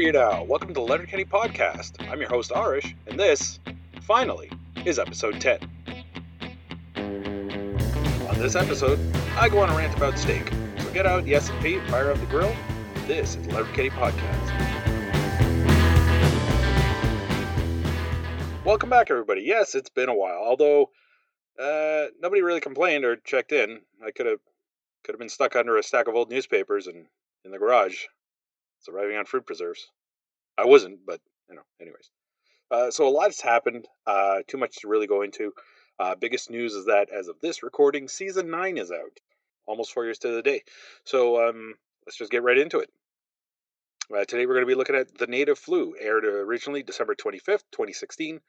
you now. Welcome to the Letterkenny Podcast. I'm your host, Arish, and this, finally, is episode 10. On this episode, I go on a rant about steak. So get out the S&P, fire up the grill. This is the Letterkenny Podcast. Welcome back, everybody. Yes, it's been a while, although uh, nobody really complained or checked in. I could have could have been stuck under a stack of old newspapers and in the garage, surviving on fruit preserves. I wasn't, but you know, anyways. Uh, so a lot has happened. Uh, too much to really go into. Uh, biggest news is that as of this recording, season nine is out, almost four years to the day. So um, let's just get right into it. Uh, today we're going to be looking at The Native Flu, aired originally December 25th, 2016,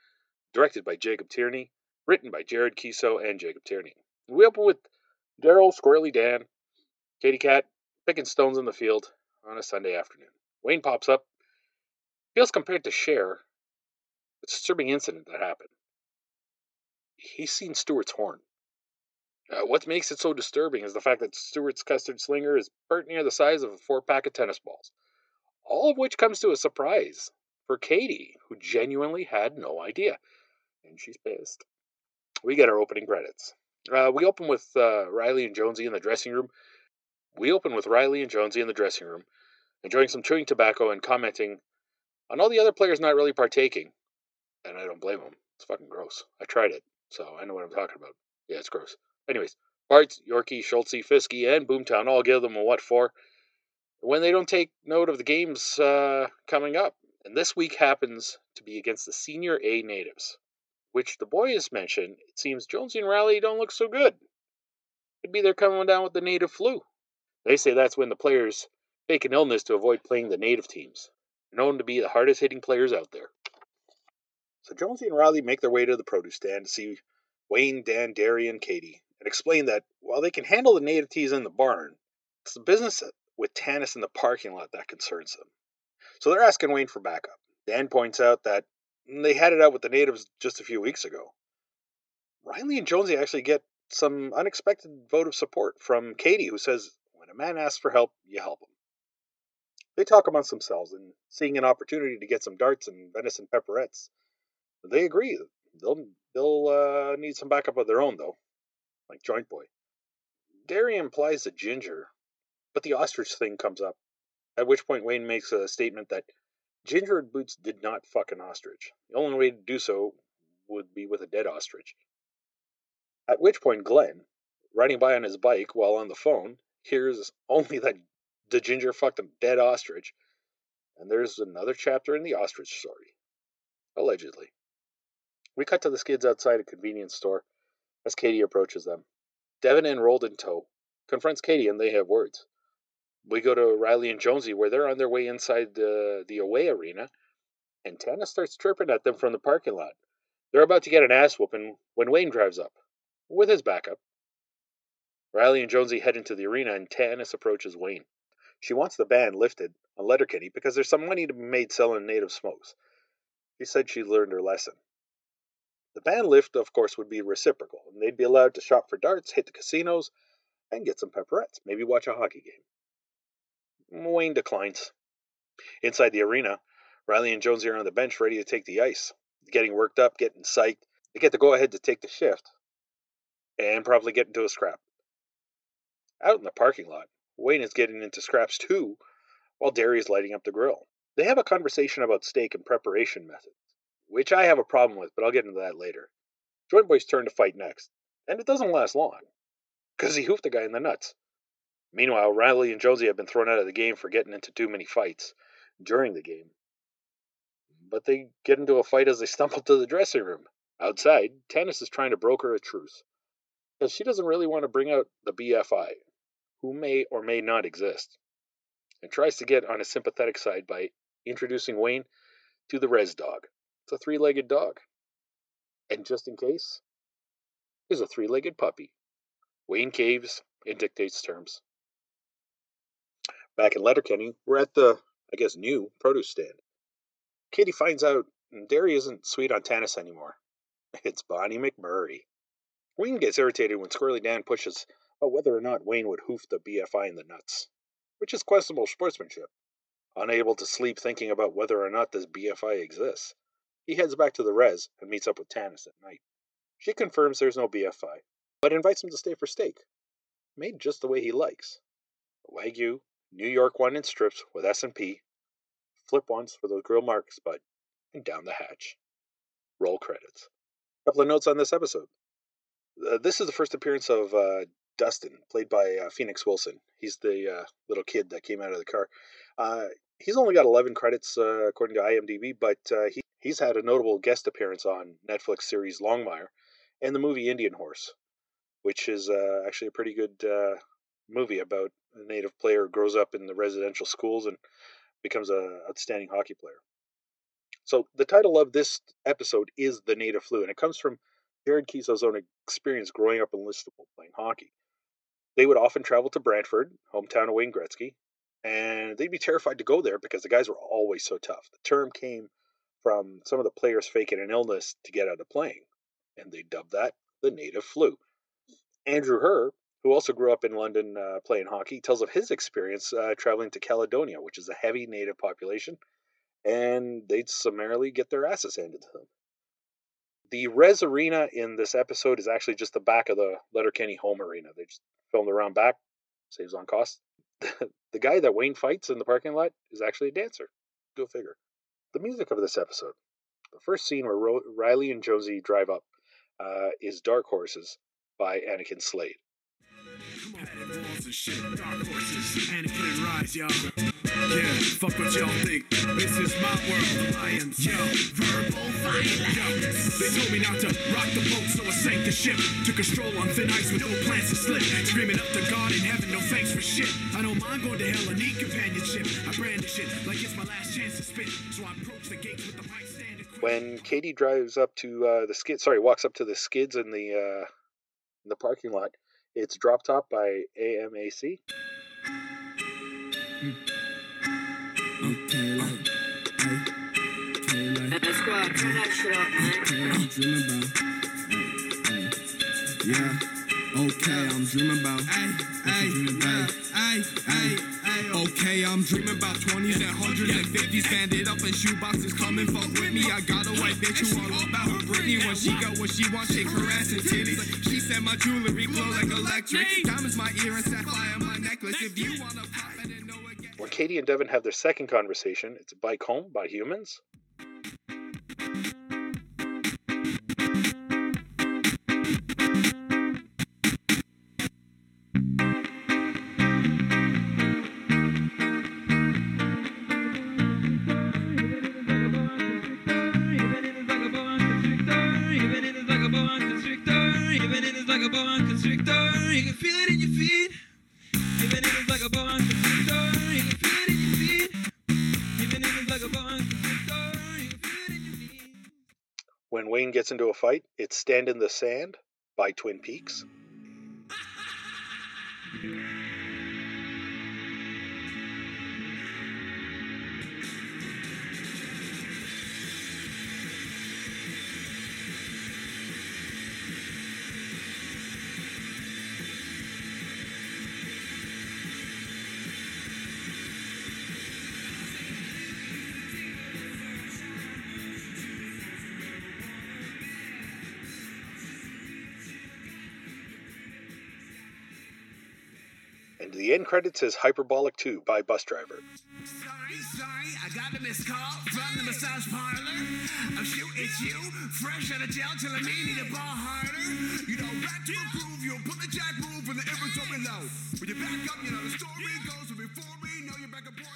directed by Jacob Tierney, written by Jared Keeso and Jacob Tierney. We open with Daryl, Squirrely Dan, Katie Cat picking stones in the field on a Sunday afternoon. Wayne pops up, feels compared to Cher, a disturbing incident that happened. He's seen Stewart's horn. Uh, what makes it so disturbing is the fact that Stewart's custard slinger is burnt near the size of a four pack of tennis balls. All of which comes to a surprise for Katie, who genuinely had no idea. And she's pissed. We get our opening credits. Uh, we open with uh, Reilly and Jonesy in the dressing room. We open with Reilly and Jonesy in the dressing room, enjoying some chewing tobacco and commenting on all the other players not really partaking. And I don't blame them. It's fucking gross. I tried it, so I know what I'm talking about. Yeah, it's gross. Anyways, Bart, Yorkie, Schultze, Fisky, and Boomtown all give them a what for when they don't take note of the games uh, coming up. And this week happens to be against the Senior A natives which the boys mentioned, it seems Jonesy and Reilly don't look so good. Could be they're coming down with the native flu. They say that's when the players fake an illness to avoid playing the native teams, known to be the hardest hitting players out there. So Jonesy and Reilly make their way to the produce stand to see Wayne, Dan, Darry, and Katie, and explain that while they can handle the native teas in the barn, it's the business with Tanis in the parking lot that concerns them. So they're asking Wayne for backup. Dan points out that they had it out with the natives just a few weeks ago. Reilly and Jonesy actually get some unexpected vote of support from Katie, who says, When a man asks for help, you help him. They talk amongst themselves and seeing an opportunity to get some darts and venison pepperettes. They agree. They'll they'll uh, need some backup of their own though, like Joint Boy. Darry implies a ginger, but the ostrich thing comes up. At which point Wayne makes a statement that Ginger and Boots did not fuck an ostrich. The only way to do so would be with a dead ostrich. At which point, Glenn, riding by on his bike while on the phone, hears only that the ginger fucked a dead ostrich, and there's another chapter in the ostrich story. Allegedly. We cut to the skids outside a convenience store as Katie approaches them. Devon and Roald in tow, confronts Katie, and they have words we go to Reilly and Jonesy where they're on their way inside the, the away arena, and Tanis starts chirping at them from the parking lot. They're about to get an ass whooping when Wayne drives up, with his backup. Reilly and Jonesy head into the arena, and Tanis approaches Wayne. She wants the ban lifted on Letterkenny because there's some money to be made selling native smokes. She said she learned her lesson. The ban lift, of course, would be reciprocal, and they'd be allowed to shop for darts, hit the casinos, and get some pepperettes, maybe watch a hockey game. Wayne declines. Inside the arena, Reilly and Jonesy are on the bench ready to take the ice, getting worked up, getting psyched. They get to go ahead to take the shift and probably get into a scrap. Out in the parking lot, Wayne is getting into scraps too, while Darry is lighting up the grill. They have a conversation about steak and preparation methods, which I have a problem with, but I'll get into that later. Joint Boy's turn to fight next, and it doesn't last long, because he hoofed the guy in the nuts. Meanwhile, Reilly and Jonesy have been thrown out of the game for getting into too many fights during the game. But they get into a fight as they stumble to the dressing room. Outside, Tanis is trying to broker a truce. Because she doesn't really want to bring out the BFI, who may or may not exist, and tries to get on his sympathetic side by introducing Wayne to the res dog. It's a three legged dog. And just in case, is a three legged puppy. Wayne caves and dictates terms back in Letterkenny, we're at the, I guess, new produce stand. Katie finds out Darry isn't sweet on Tanis anymore. It's Bonnie McMurray. Wayne gets irritated when Squirrely Dan pushes about whether or not Wayne would hoof the BFI in the nuts, which is questionable sportsmanship. Unable to sleep thinking about whether or not this BFI exists, he heads back to the res and meets up with Tanis at night. She confirms there's no BFI, but invites him to stay for steak, made just the way he likes. Wagyu, New York one in strips with S&P, flip once for those grill marks, but and down the hatch. Roll credits. couple of notes on this episode. Uh, this is the first appearance of uh, Dustin, played by uh, Phoenix Wilson. He's the uh, little kid that came out of the car. Uh, he's only got 11 credits uh, according to IMDb, but he, he's had a notable guest appearance on Netflix series Longmire and the movie Indian Horse, which is actually a pretty good movie about a native player who grows up in the residential schools and becomes an outstanding hockey player. So the title of this episode is The Native Flu, and it comes from Jared Keeso's own experience growing up in Listowel playing hockey. They would often travel to Brantford, hometown of Wayne Gretzky, and they'd be terrified to go there because the guys were always so tough. The term came from some of the players faking an illness to get out of playing, and they dubbed that the native flu. Andrew Herr, who also grew up in London uh, playing hockey, tells of his experience uh, traveling to Caledonia, which is a heavy native population, and they'd summarily get their asses handed to them. The Res Arena in this episode is actually just the back of the Letterkenny home arena. They just filmed around back, saves on cost. the guy that Wayne fights in the parking lot is actually a dancer. Go figure. The music of this episode. The first scene where Reilly and Jonesy drive up uh, is Dark Horses by Anakin Slade. Yeah, fuck what y'all think. This is my world. Lions, yo, verbal violence. Yo, they told me not to rock the boat, so I sank the ship. On thin ice with no plans to slip. Screaming up to God in heaven, no thanks for shit. I don't mind going to hell, I need companionship. I brandish it like it's my last chance to spit. So I approach the gates with the mic stand. When Katie drives up to uh, the skid, sorry, walks up to the skids in the uh, in the parking lot, it's Drop Top by AMAC. Mm. Okay, turn that shit up, man. Okay, I'm dreaming about. Yeah. Okay, I'm hey, hey, hey, hey. Okay, I'm dreaming about 20s and 100s and 50s. Banded up in shoeboxes, coming fuck with me. I got a white bitch who all about her Britney. When she got what she wants, shake her ass and titties. She said my jewelry glow like electric. Diamonds my ear and sapphire my necklace. If you wanna pop it and know when Katie and Devon have their second conversation, it's Bike Home by Humans. Gets into a fight, it's Stand in the Sand by Twin Peaks. And the end credits is Hyperbolic 2 by Bus Driver. Sorry, sorry, I got a missed call from the massage parlor. I'm it's you, fresh out of jail, telling me need ball harder. You know, back to a groove, you pull the jack move from the inventory low. When you back up, you know the story goes, before we know you're back up, boy,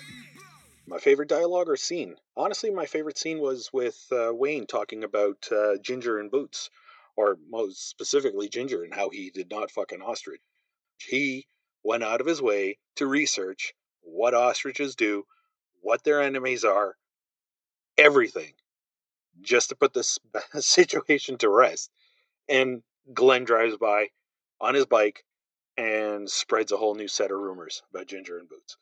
my favorite dialogue or scene? Honestly, my favorite scene was with uh, Wayne talking about uh, Ginger and Boots, or most specifically Ginger and how he did not fuck an ostrich. He went out of his way to research what ostriches do, what their enemies are, everything, just to put this situation to rest. And Glenn drives by on his bike and spreads a whole new set of rumors about Ginger and Boots.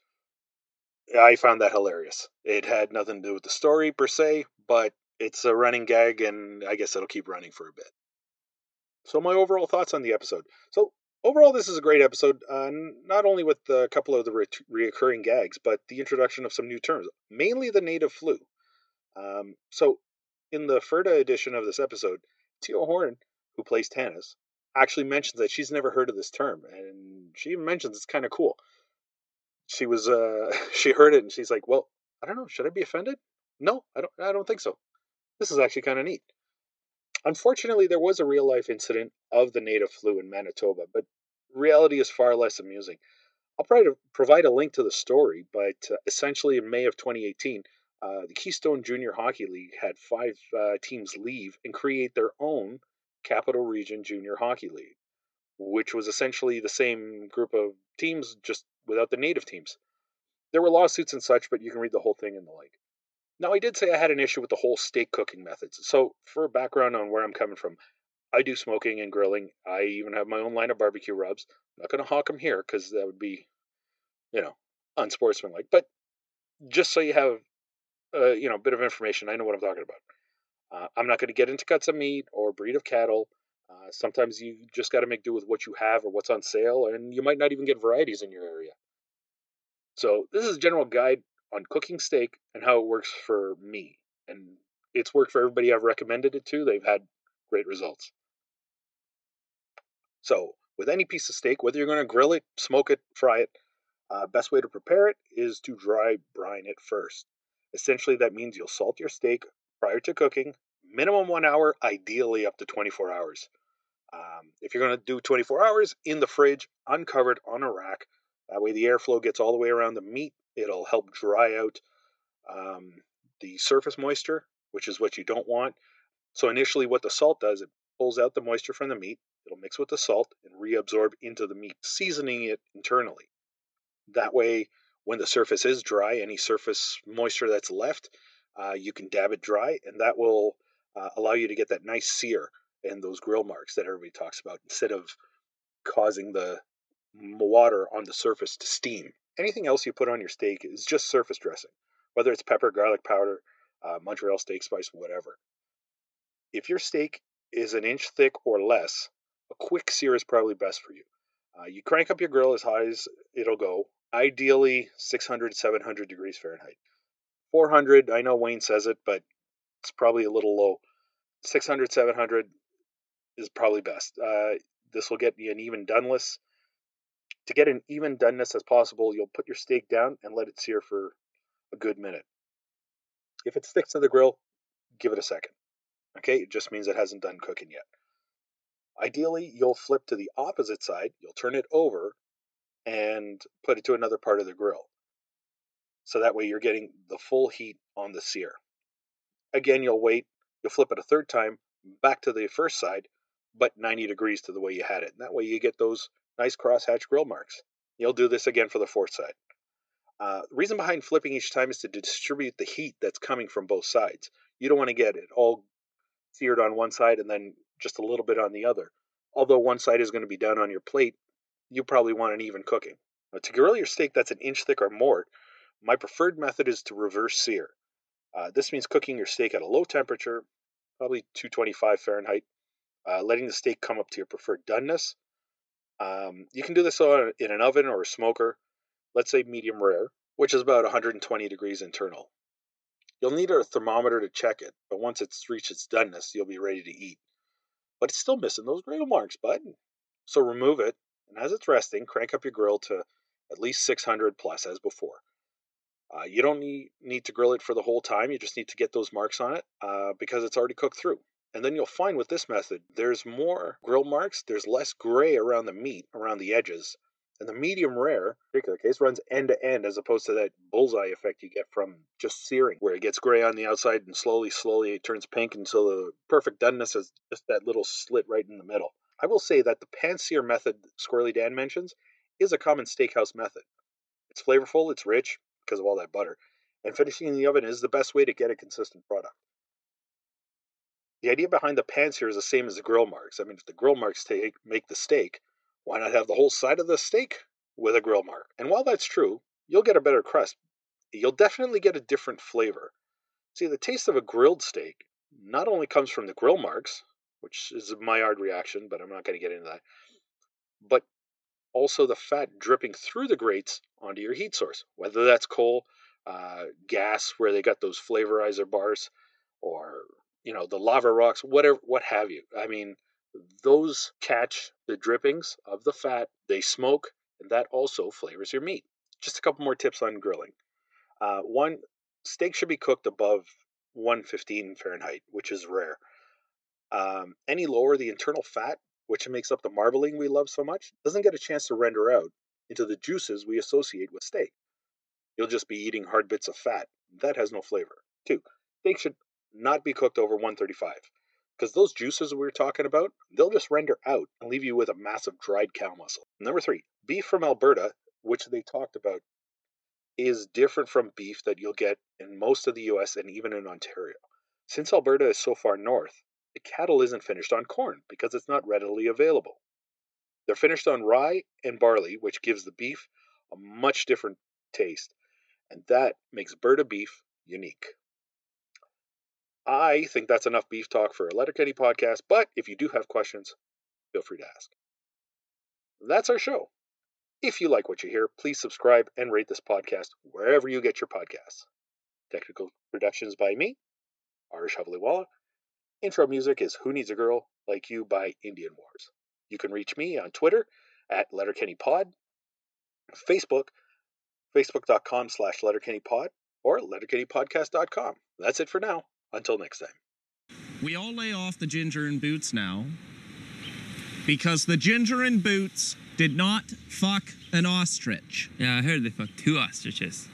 I found that hilarious. It had nothing to do with the story per se, but it's a running gag, and I guess it'll keep running for a bit. So, my overall thoughts on the episode. So, overall, this is a great episode. Uh, not only with a couple of the re- reoccurring gags, but the introduction of some new terms, mainly the native flu. Um, so, in the Ferda edition of this episode, Tiio Horn, who plays Tanis, actually mentions that she's never heard of this term, and she even mentions it's kind of cool. She was, uh, she heard it, and she's like, "Well, I don't know. Should I be offended? No, I don't. I don't think so. This is actually kind of neat." Unfortunately, there was a real life incident of the native flu in Manitoba, but reality is far less amusing. I'll to provide a link to the story, but uh, essentially in May of 2018, uh, the Keystone Junior Hockey League had five uh, teams leave and create their own Capital Region Junior Hockey League, which was essentially the same group of teams just without the native teams. There were lawsuits and such, but you can read the whole thing in the link. Now, I did say I had an issue with the whole steak cooking methods. So, for background on where I'm coming from, I do smoking and grilling. I even have my own line of barbecue rubs. I'm not going to hawk them here because that would be, you know, unsportsmanlike. But just so you have, uh, you know, a bit of information, I know what I'm talking about. Uh, I'm not going to get into cuts of meat or breed of cattle. Uh, sometimes you just got to make do with what you have or what's on sale, and you might not even get varieties in your area. So this is a general guide on cooking steak and how it works for me. And it's worked for everybody I've recommended it to. They've had great results. So, with any piece of steak, whether you're going to grill it, smoke it, fry it, uh, best way to prepare it is to dry brine it first. Essentially, that means you'll salt your steak prior to cooking, minimum one hour, ideally up to 24 hours. Um, if you're going to do 24 hours in the fridge, uncovered on a rack, that way the airflow gets all the way around the meat It'll help dry out um, the surface moisture, which is what you don't want. So initially, what the salt does, it pulls out the moisture from the meat. It'll mix with the salt and reabsorb into the meat, seasoning it internally. That way, when the surface is dry, any surface moisture that's left, uh, you can dab it dry, and that will uh, allow you to get that nice sear and those grill marks that everybody talks about instead of causing the water on the surface to steam. Anything else you put on your steak is just surface dressing, whether it's pepper, garlic powder, uh, Montreal steak spice, whatever. If your steak is an inch thick or less, a quick sear is probably best for you. Uh, you crank up your grill as high as it'll go, ideally 600, 700 degrees Fahrenheit. 400, I know Wayne says it, but it's probably a little low. 600, 700 is probably best. Uh, this will get you an even doneless to get an even doneness as possible, you'll put your steak down and let it sear for a good minute. If it sticks to the grill, give it a second. Okay, it just means it hasn't done cooking yet. Ideally, you'll flip to the opposite side, you'll turn it over and put it to another part of the grill. So that way you're getting the full heat on the sear. Again, you'll wait, you'll flip it a third time back to the first side, but 90 degrees to the way you had it. And that way you get those nice crosshatch grill marks. You'll do this again for the fourth side. Uh, the reason behind flipping each time is to distribute the heat that's coming from both sides. You don't want to get it all seared on one side and then just a little bit on the other. Although one side is going to be done on your plate, you probably want an even cooking. Now, to grill your steak that's an inch thick or more, my preferred method is to reverse sear. Uh, this means cooking your steak at a low temperature, probably 225 Fahrenheit, uh, letting the steak come up to your preferred doneness, um, you can do this in an oven or a smoker, let's say medium rare, which is about 120 degrees internal. You'll need a thermometer to check it, but once it's reached its doneness, you'll be ready to eat. But it's still missing those grill marks, bud. So remove it, and as it's resting, crank up your grill to at least 600 plus as before. Uh, you don't need, need to grill it for the whole time, you just need to get those marks on it uh, because it's already cooked through. And then you'll find with this method, there's more grill marks, there's less gray around the meat, around the edges. And the medium rare, particular case, runs end to end as opposed to that bullseye effect you get from just searing, where it gets gray on the outside and slowly, slowly it turns pink until the perfect doneness is just that little slit right in the middle. I will say that the pan sear method Squirrely Dan mentions is a common steakhouse method. It's flavorful, it's rich because of all that butter, and finishing in the oven is the best way to get a consistent product. The idea behind the pan here is the same as the grill marks. I mean, if the grill marks take, make the steak, why not have the whole side of the steak with a grill mark? And while that's true, you'll get a better crust. You'll definitely get a different flavor. See, the taste of a grilled steak not only comes from the grill marks, which is a Maillard reaction, but I'm not going to get into that, but also the fat dripping through the grates onto your heat source, whether that's coal, uh, gas, where they got those flavorizer bars, or you know the lava rocks, whatever, what have you. I mean, those catch the drippings of the fat, they smoke, and that also flavors your meat. Just a couple more tips on grilling. Uh, one, steak should be cooked above 115 Fahrenheit, which is rare. Um, any lower, the internal fat, which makes up the marbling we love so much, doesn't get a chance to render out into the juices we associate with steak. You'll just be eating hard bits of fat. That has no flavor. Two, steak should not be cooked over 135 because those juices we were talking about, they'll just render out and leave you with a massive dried cow muscle. Number three, beef from Alberta, which they talked about, is different from beef that you'll get in most of the US and even in Ontario. Since Alberta is so far north, the cattle isn't finished on corn because it's not readily available. They're finished on rye and barley, which gives the beef a much different taste, and that makes Berta beef unique. I think that's enough beef talk for a Letterkenny podcast, but if you do have questions, feel free to ask. That's our show. If you like what you hear, please subscribe and rate this podcast wherever you get your podcasts. Technical productions by me, Arish Havliwala. Intro music is Who Needs a Girl Like You by Indian Wars. You can reach me on Twitter at LetterkennyPod, Facebook, facebook.com slash letterkennypod, or letterkennypodcast.com. That's it for now. Until next time. We all lay off the ginger and boots now because the ginger and boots did not fuck an ostrich. Yeah, I heard they fucked two ostriches.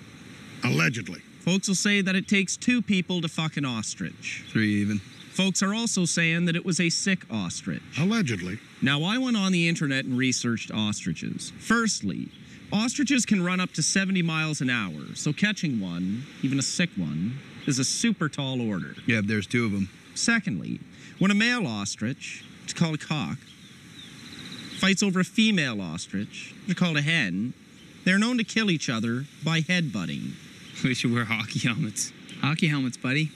Allegedly. Folks will say that it takes two people to fuck an ostrich. Three even. Folks are also saying that it was a sick ostrich. Allegedly. Now, I went on the internet and researched ostriches. Firstly, ostriches can run up to 70 miles an hour, so catching one, even a sick one, is a super tall order. Yeah, there's two of them. Secondly, when a male ostrich, it's called a cock, fights over a female ostrich, which is called a hen, they're known to kill each other by headbutting. We should wear hockey helmets. Hockey helmets, buddy.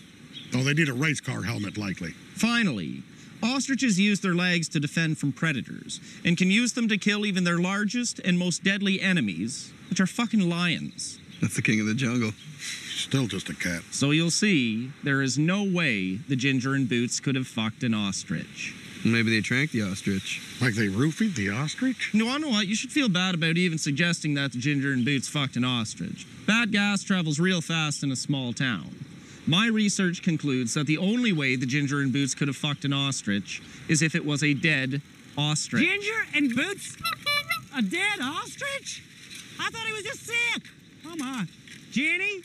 Oh, they need a race car helmet, likely. Finally, ostriches use their legs to defend from predators and can use them to kill even their largest and most deadly enemies, which are fucking lions. That's the king of the jungle. Still just a cat. So you'll see, there is no way the Ginger and Boots could have fucked an ostrich. Maybe they drank the ostrich. Like they roofied the ostrich? No, I know what. You should feel bad about even suggesting that the Ginger and Boots fucked an ostrich. Bad gas travels real fast in a small town. My research concludes that the only way the Ginger and Boots could have fucked an ostrich is if it was a dead ostrich. Ginger and Boots? A dead ostrich? I thought he was just sick. Come on. Jenny,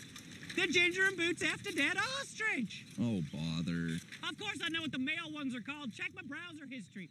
the Ginger and Boots after dead ostrich. Oh, bother. Of course I know what the male ones are called. Check my browser history.